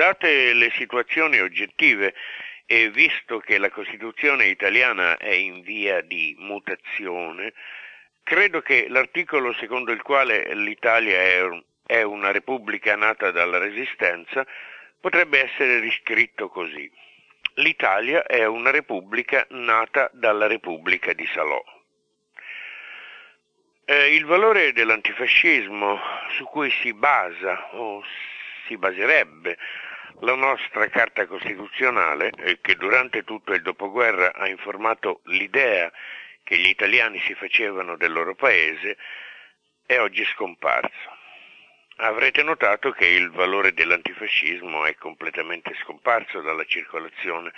Date le situazioni oggettive e visto che la Costituzione italiana è in via di mutazione, credo che l'articolo secondo il quale l'Italia è, una repubblica nata dalla resistenza potrebbe essere riscritto così. L'Italia è una repubblica nata dalla Repubblica di Salò. Eh, il valore dell'antifascismo su cui si basa o si baserebbe la nostra Carta Costituzionale, eh, che durante tutto il dopoguerra ha informato l'idea che gli italiani si facevano del loro paese, è oggi scomparso. Avrete notato che il valore dell'antifascismo è completamente scomparso dalla circolazione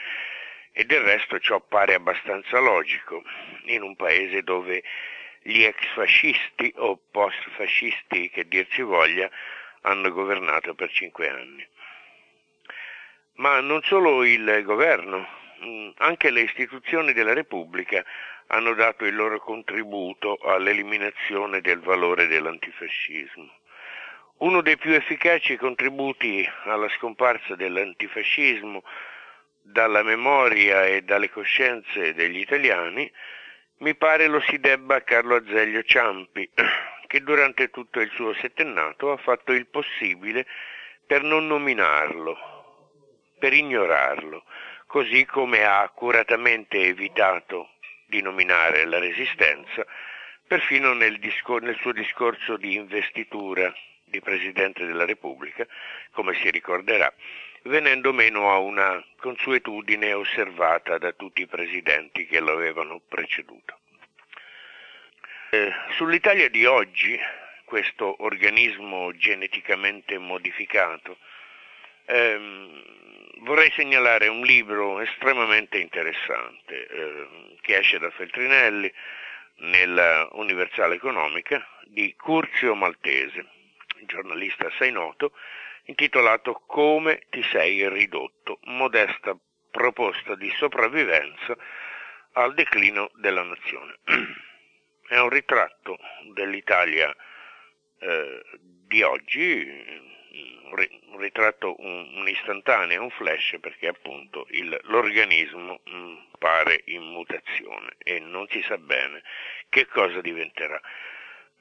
e del resto ciò pare abbastanza logico in un paese dove gli ex fascisti o post fascisti, che dir si voglia, hanno governato per cinque anni. Ma non solo il governo, mm, anche le istituzioni della Repubblica hanno dato il loro contributo all'eliminazione del valore dell'antifascismo. Uno dei più efficaci contributi alla scomparsa dell'antifascismo dalla memoria e dalle coscienze degli italiani mi pare lo si debba a Carlo Azeglio Ciampi, che durante tutto il suo settennato ha fatto il possibile per non nominarlo, per ignorarlo, così come ha accuratamente evitato di nominare la Resistenza, perfino nel, discor- nel suo discorso di investitura di Presidente della Repubblica, come si ricorderà, venendo meno a una consuetudine osservata da tutti i presidenti che lo avevano preceduto. Eh, sull'Italia di oggi, questo organismo geneticamente modificato, ehm, vorrei segnalare un libro estremamente interessante eh, che esce da Feltrinelli nella Universale Economica di Curzio Maltese, giornalista assai noto, intitolato Come ti sei ridotto, modesta proposta di sopravvivenza al declino della nazione. È un ritratto dell'Italia eh, di oggi, un ritratto, un, un un flash, perché appunto il, l'organismo mh, mm, pare in mutazione e non si sa bene che cosa diventerà.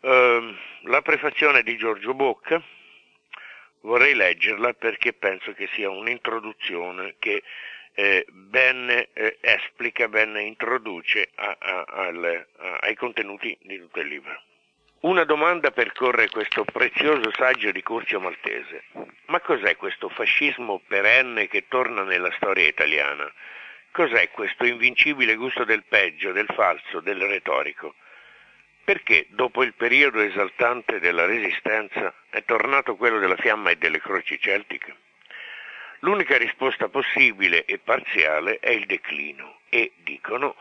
Uh, la prefazione di Giorgio Bocca, vorrei leggerla perché penso che sia un'introduzione che eh, ben eh, esplica, ben introduce a, a, al, a, ai contenuti di tutto il libro. Una domanda percorre questo prezioso saggio di Curzio Maltese. Ma cos'è questo fascismo perenne che torna nella storia italiana? Cos'è questo invincibile gusto del peggio, del falso, del retorico? Perché dopo il periodo esaltante della Resistenza è tornato quello della fiamma e delle croci celtiche? L'unica risposta possibile e parziale è il declino e, dicono,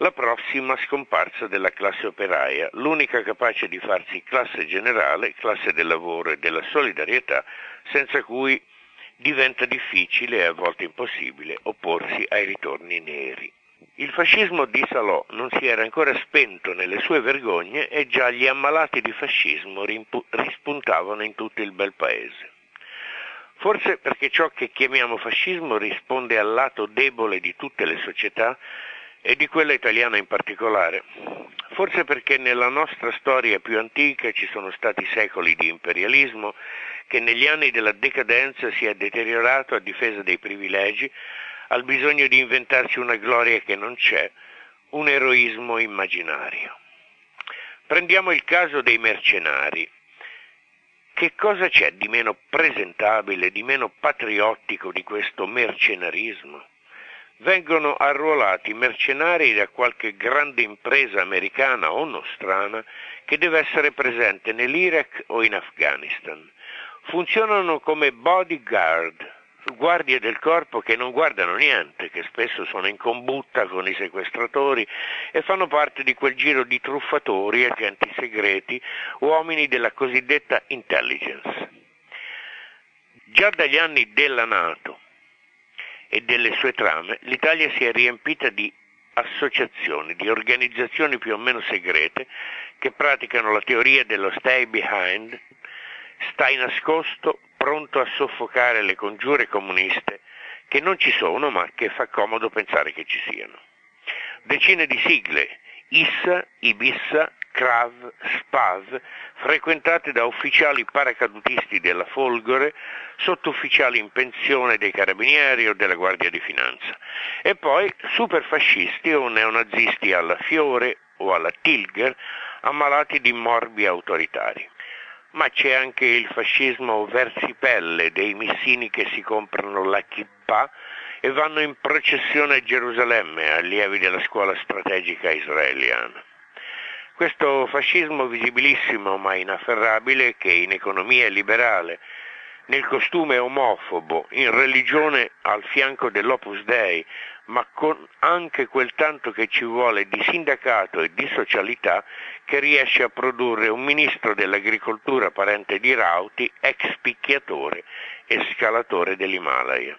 la prossima scomparsa della classe operaia, l'unica capace di farsi classe generale, classe del lavoro e della solidarietà, senza cui diventa difficile e a volte impossibile opporsi ai ritorni neri. Il fascismo di Salò non si era ancora spento nelle sue vergogne e già gli ammalati di fascismo rispuntavano in tutto il bel paese. Forse perché ciò che chiamiamo fascismo risponde al lato debole di tutte le società e di quella italiana in particolare. Forse perché nella nostra storia più antica ci sono stati secoli di imperialismo che negli anni della decadenza si è deteriorato a difesa dei privilegi, al bisogno di inventarsi una gloria che non c'è, un eroismo immaginario. Prendiamo il caso dei mercenari. Che cosa c'è di meno presentabile, di meno patriottico di questo mercenarismo? Vengono arruolati mercenari da qualche grande impresa americana o nostrana che deve essere presente nell'Iraq o in Afghanistan. Funzionano come bodyguard, guardie del corpo che non guardano niente, che spesso sono in combutta con i sequestratori e fanno parte di quel giro di truffatori, agenti segreti, uomini della cosiddetta intelligence. Già dagli anni della Nato, e delle sue trame, l'Italia si è riempita di associazioni, di organizzazioni più o meno segrete che praticano la teoria dello stay behind, stai nascosto, pronto a soffocare le congiure comuniste che non ci sono ma che fa comodo pensare che ci siano. Decine di sigle, ISSA, Ibissa, CRAV, SPAV, frequentate da ufficiali paracadutisti della Folgore, sottufficiali in pensione dei carabinieri o della Guardia di Finanza, e poi superfascisti o neonazisti alla Fiore o alla Tilger, ammalati di morbi autoritari. Ma c'è anche il fascismo versipelle dei missini che si comprano la kippah e vanno in processione a Gerusalemme, allievi della scuola strategica israeliana. Questo fascismo visibilissimo ma inafferrabile che in economia liberale, nel costume omofobo, in religione al fianco dell'Opus Dei, ma con anche quel tanto che ci vuole di sindacato e di socialità che riesce a produrre un ministro dell'agricoltura parente di Rauti, ex picchiatore e scalatore dell'Himalaya.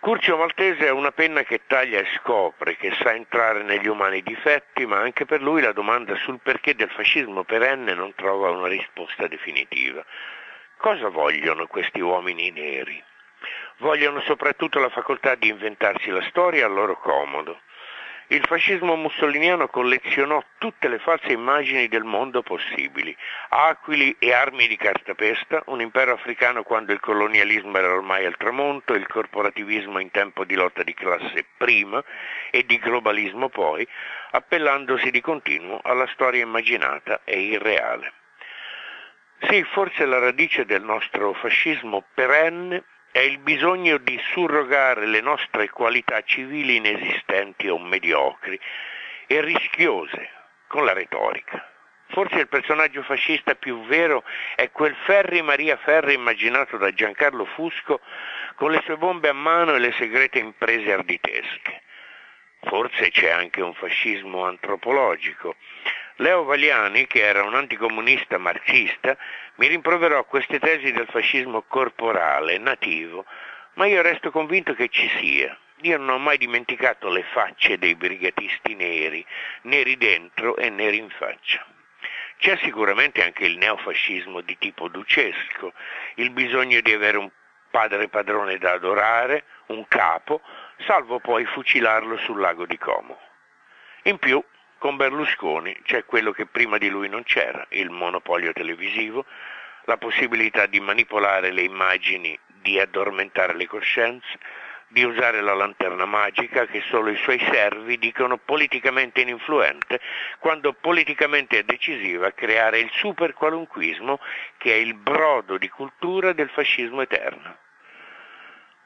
Curcio Maltese è una penna che taglia e scopre, che sa entrare negli umani difetti, ma anche per lui la domanda sul perché del fascismo perenne non trova una risposta definitiva. Cosa vogliono questi uomini neri? Vogliono soprattutto la facoltà di inventarsi la storia a loro comodo. Il fascismo mussoliniano collezionò tutte le false immagini del mondo possibili, aquili e armi di cartapesta, un impero africano quando il colonialismo era ormai al tramonto, il corporativismo in tempo di lotta di classe prima e di globalismo poi, appellandosi di continuo alla storia immaginata e irreale. Sì, forse la radice del nostro fascismo perenne è il bisogno di surrogare le nostre qualità civili inesistenti o mediocri e rischiose con la retorica. Forse il personaggio fascista più vero è quel Ferri Maria Ferri immaginato da Giancarlo Fusco con le sue bombe a mano e le segrete imprese arditesche. Forse c'è anche un fascismo antropologico, Leo Valiani, che era un anticomunista marxista, mi rimproverò queste tesi del fascismo corporale, nativo, ma io resto convinto che ci sia. Io non ho mai dimenticato le facce dei brigatisti neri, neri dentro e neri in faccia. C'è sicuramente anche il neofascismo di tipo ducesco, il bisogno di avere un padre padrone da adorare, un capo, salvo poi fucilarlo sul lago di Como. In più con Berlusconi c'è quello che prima di lui non c'era, il monopolio televisivo, la possibilità di manipolare le immagini, di addormentare le coscienze, di usare la lanterna magica che solo i suoi servi dicono politicamente ininfluente, quando politicamente è decisiva creare il super qualunquismo che è il brodo di cultura del fascismo eterno.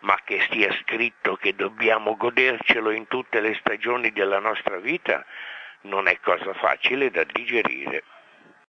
Ma che stia scritto che dobbiamo godercelo in tutte le stagioni della nostra vita, non è cosa facile da digerire.